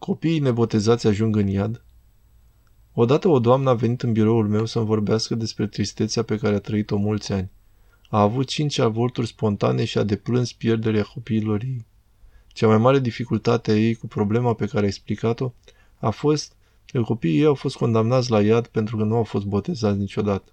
Copiii nebotezați ajung în iad? Odată o doamnă a venit în biroul meu să-mi vorbească despre tristețea pe care a trăit-o mulți ani. A avut cinci avorturi spontane și a deplâns pierderea copiilor ei. Cea mai mare dificultate a ei cu problema pe care a explicat-o a fost că copiii ei au fost condamnați la iad pentru că nu au fost botezați niciodată.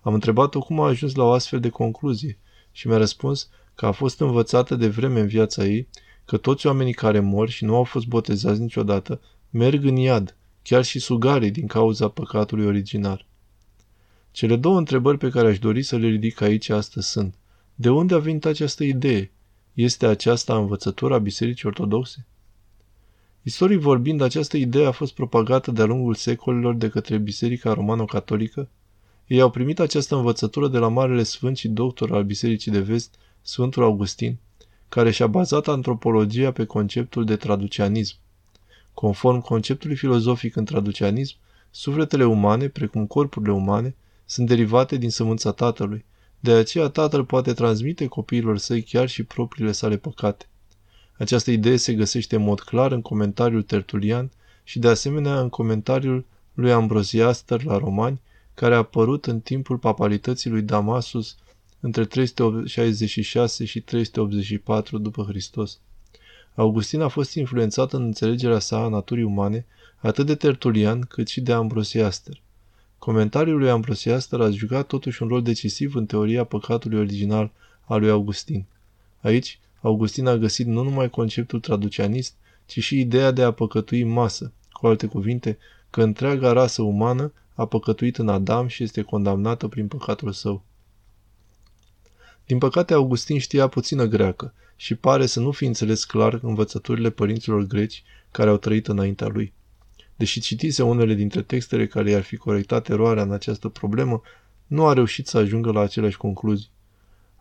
Am întrebat-o cum a ajuns la o astfel de concluzie și mi-a răspuns că a fost învățată de vreme în viața ei că toți oamenii care mor și nu au fost botezați niciodată merg în iad, chiar și sugarii din cauza păcatului originar. Cele două întrebări pe care aș dori să le ridic aici astăzi sunt De unde a venit această idee? Este aceasta învățătura Bisericii Ortodoxe? Istoric vorbind, această idee a fost propagată de-a lungul secolelor de către Biserica Romano-Catolică. Ei au primit această învățătură de la Marele Sfânt și doctor al Bisericii de Vest, Sfântul Augustin, care și-a bazat antropologia pe conceptul de traducianism. Conform conceptului filozofic în traducianism, sufletele umane, precum corpurile umane, sunt derivate din sămânța tatălui, de aceea tatăl poate transmite copiilor săi chiar și propriile sale păcate. Această idee se găsește în mod clar în comentariul Tertulian și de asemenea în comentariul lui Ambrosiaster la Romani, care a apărut în timpul papalității lui Damasus între 366 și 384 după Hristos. Augustin a fost influențat în înțelegerea sa a naturii umane atât de Tertulian cât și de Ambrosiaster. Comentariul lui Ambrosiaster a jucat totuși un rol decisiv în teoria păcatului original al lui Augustin. Aici, Augustin a găsit nu numai conceptul traducianist, ci și ideea de a păcătui masă, cu alte cuvinte, că întreaga rasă umană a păcătuit în Adam și este condamnată prin păcatul său. Din păcate, Augustin știa puțină greacă și pare să nu fi înțeles clar învățăturile părinților greci care au trăit înaintea lui. Deși citise unele dintre textele care i-ar fi corectat eroarea în această problemă, nu a reușit să ajungă la aceleași concluzii.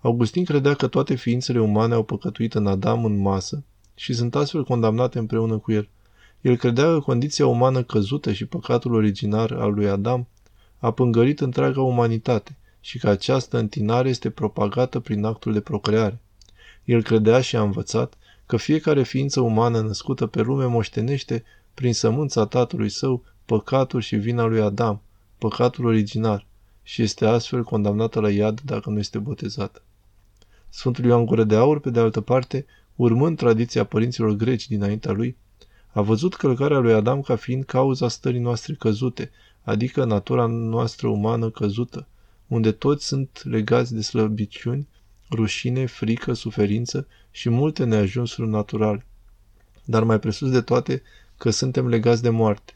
Augustin credea că toate ființele umane au păcătuit în Adam în masă și sunt astfel condamnate împreună cu el. El credea că condiția umană căzută și păcatul originar al lui Adam a pângărit întreaga umanitate și că această întinare este propagată prin actul de procreare. El credea și a învățat că fiecare ființă umană născută pe lume moștenește prin sămânța tatălui său păcatul și vina lui Adam, păcatul originar, și este astfel condamnată la iad dacă nu este botezată. Sfântul Ioan Gură de Aur, pe de altă parte, urmând tradiția părinților greci dinaintea lui, a văzut călcarea lui Adam ca fiind cauza stării noastre căzute, adică natura noastră umană căzută, unde toți sunt legați de slăbiciuni, rușine, frică, suferință și multe neajunsuri naturale. Dar mai presus de toate, că suntem legați de moarte.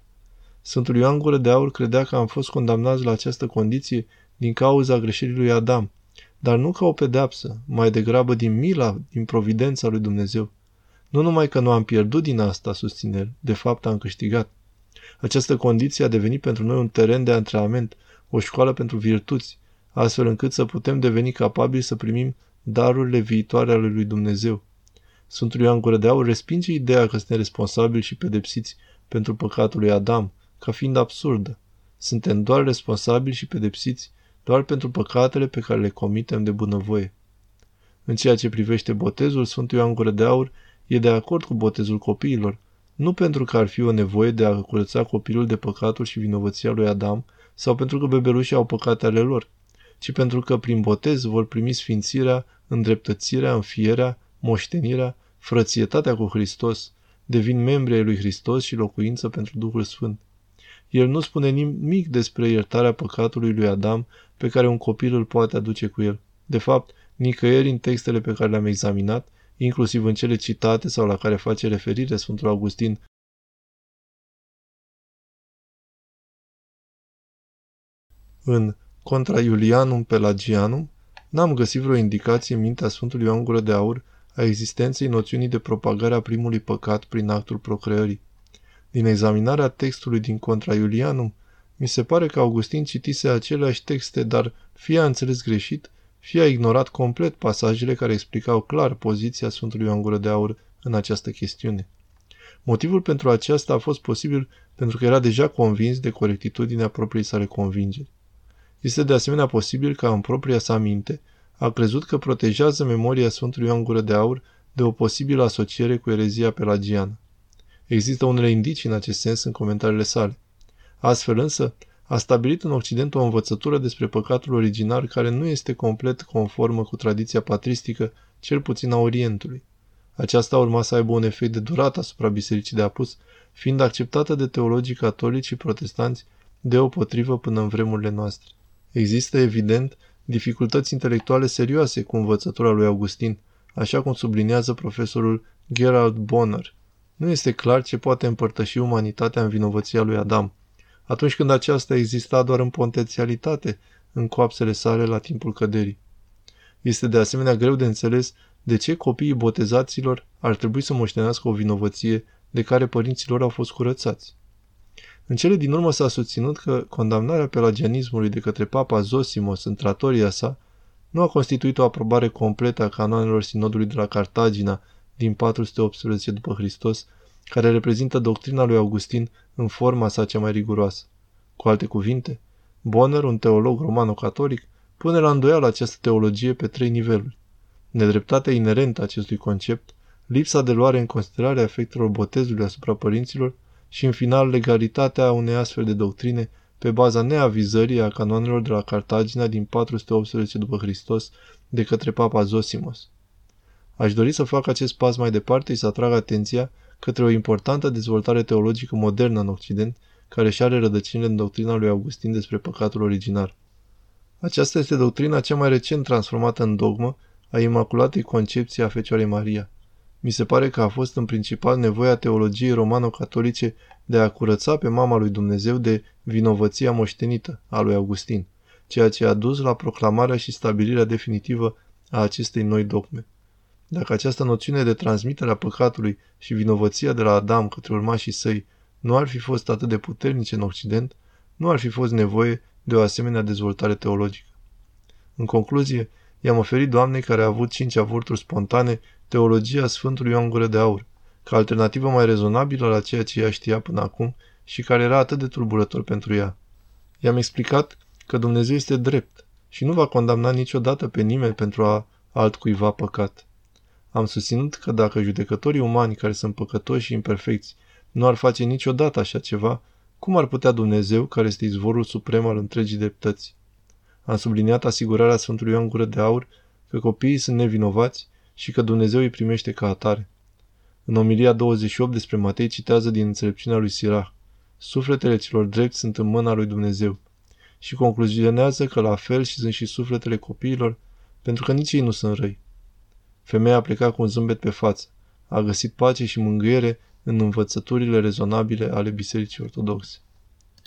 Sfântul Ioan Gură de Aur credea că am fost condamnați la această condiție din cauza greșelii lui Adam, dar nu ca o pedeapsă, mai degrabă din mila, din providența lui Dumnezeu. Nu numai că nu am pierdut din asta, susține el, de fapt am câștigat. Această condiție a devenit pentru noi un teren de antrenament, o școală pentru virtuți, astfel încât să putem deveni capabili să primim darurile viitoare ale lui Dumnezeu. Sfântul Ioan Gură de Aur respinge ideea că suntem responsabili și pedepsiți pentru păcatul lui Adam, ca fiind absurdă. Suntem doar responsabili și pedepsiți doar pentru păcatele pe care le comitem de bunăvoie. În ceea ce privește botezul, Sfântul Ioan Gură de Aur e de acord cu botezul copiilor, nu pentru că ar fi o nevoie de a curăța copilul de păcatul și vinovăția lui Adam sau pentru că bebelușii au păcate ale lor, ci pentru că prin botez vor primi sfințirea, îndreptățirea, înfierea, moștenirea, frățietatea cu Hristos, devin membri ai lui Hristos și locuință pentru Duhul Sfânt. El nu spune nimic despre iertarea păcatului lui Adam pe care un copil îl poate aduce cu el. De fapt, nicăieri în textele pe care le-am examinat, inclusiv în cele citate sau la care face referire Sfântul Augustin în Contra Iulianum Pelagianum, n-am găsit vreo indicație în mintea Sfântului Ioan Gură de Aur a existenței noțiunii de propagare a primului păcat prin actul procreării. Din examinarea textului din Contra Iulianum, mi se pare că Augustin citise aceleași texte, dar fie a înțeles greșit, fie a ignorat complet pasajele care explicau clar poziția Sfântului Ioan Gură de Aur în această chestiune. Motivul pentru aceasta a fost posibil pentru că era deja convins de corectitudinea propriei sale convingeri. Este de asemenea posibil ca în propria sa minte a crezut că protejează memoria Sfântului Ioan Gură de Aur de o posibilă asociere cu erezia pelagiană. Există unele indicii în acest sens în comentariile sale. Astfel însă, a stabilit în Occident o învățătură despre păcatul originar care nu este complet conformă cu tradiția patristică, cel puțin a Orientului. Aceasta urma să aibă un efect de durată asupra Bisericii de Apus, fiind acceptată de teologii catolici și protestanți deopotrivă până în vremurile noastre. Există, evident, dificultăți intelectuale serioase cu învățătura lui Augustin, așa cum subliniază profesorul Gerald Bonner. Nu este clar ce poate împărtăși umanitatea în vinovăția lui Adam, atunci când aceasta exista doar în potențialitate în coapsele sale la timpul căderii. Este de asemenea greu de înțeles de ce copiii botezaților ar trebui să moștenească o vinovăție de care părinților au fost curățați. În cele din urmă s-a susținut că condamnarea pelagianismului de către papa Zosimos în tratoria sa nu a constituit o aprobare completă a canoanelor sinodului de la Cartagina din 418 după Hristos, care reprezintă doctrina lui Augustin în forma sa cea mai riguroasă. Cu alte cuvinte, Bonner, un teolog romano-catolic, pune la îndoială această teologie pe trei niveluri. Nedreptatea inerentă acestui concept, lipsa de luare în considerare a efectelor botezului asupra părinților și, în final, legalitatea unei astfel de doctrine pe baza neavizării a canoanelor de la Cartagina din 418 după Hristos de către papa Zosimos. Aș dori să fac acest pas mai departe și să atrag atenția către o importantă dezvoltare teologică modernă în Occident, care și are rădăcinile în doctrina lui Augustin despre păcatul originar. Aceasta este doctrina cea mai recent transformată în dogmă a Imaculatei Concepției a Fecioarei Maria. Mi se pare că a fost în principal nevoia teologiei romano-catolice de a curăța pe mama lui Dumnezeu de vinovăția moștenită a lui Augustin, ceea ce a dus la proclamarea și stabilirea definitivă a acestei noi dogme. Dacă această noțiune de transmitere a păcatului și vinovăția de la Adam către urmașii săi nu ar fi fost atât de puternice în Occident, nu ar fi fost nevoie de o asemenea dezvoltare teologică. În concluzie, i-am oferit doamnei care a avut cinci avorturi spontane teologia Sfântului Ioan Gură de Aur, ca alternativă mai rezonabilă la ceea ce ea știa până acum și care era atât de tulburător pentru ea. I-am explicat că Dumnezeu este drept și nu va condamna niciodată pe nimeni pentru a altcuiva păcat. Am susținut că dacă judecătorii umani care sunt păcătoși și imperfecți nu ar face niciodată așa ceva, cum ar putea Dumnezeu, care este izvorul suprem al întregii dreptăți? Am subliniat asigurarea Sfântului Ioan Gură de Aur că copiii sunt nevinovați și că Dumnezeu îi primește ca atare. În omilia 28 despre Matei citează din înțelepciunea lui Sirah. Sufletele celor drepți sunt în mâna lui Dumnezeu. Și concluzionează că la fel și sunt și sufletele copiilor, pentru că nici ei nu sunt răi. Femeia a plecat cu un zâmbet pe față. A găsit pace și mângâiere în învățăturile rezonabile ale Bisericii Ortodoxe.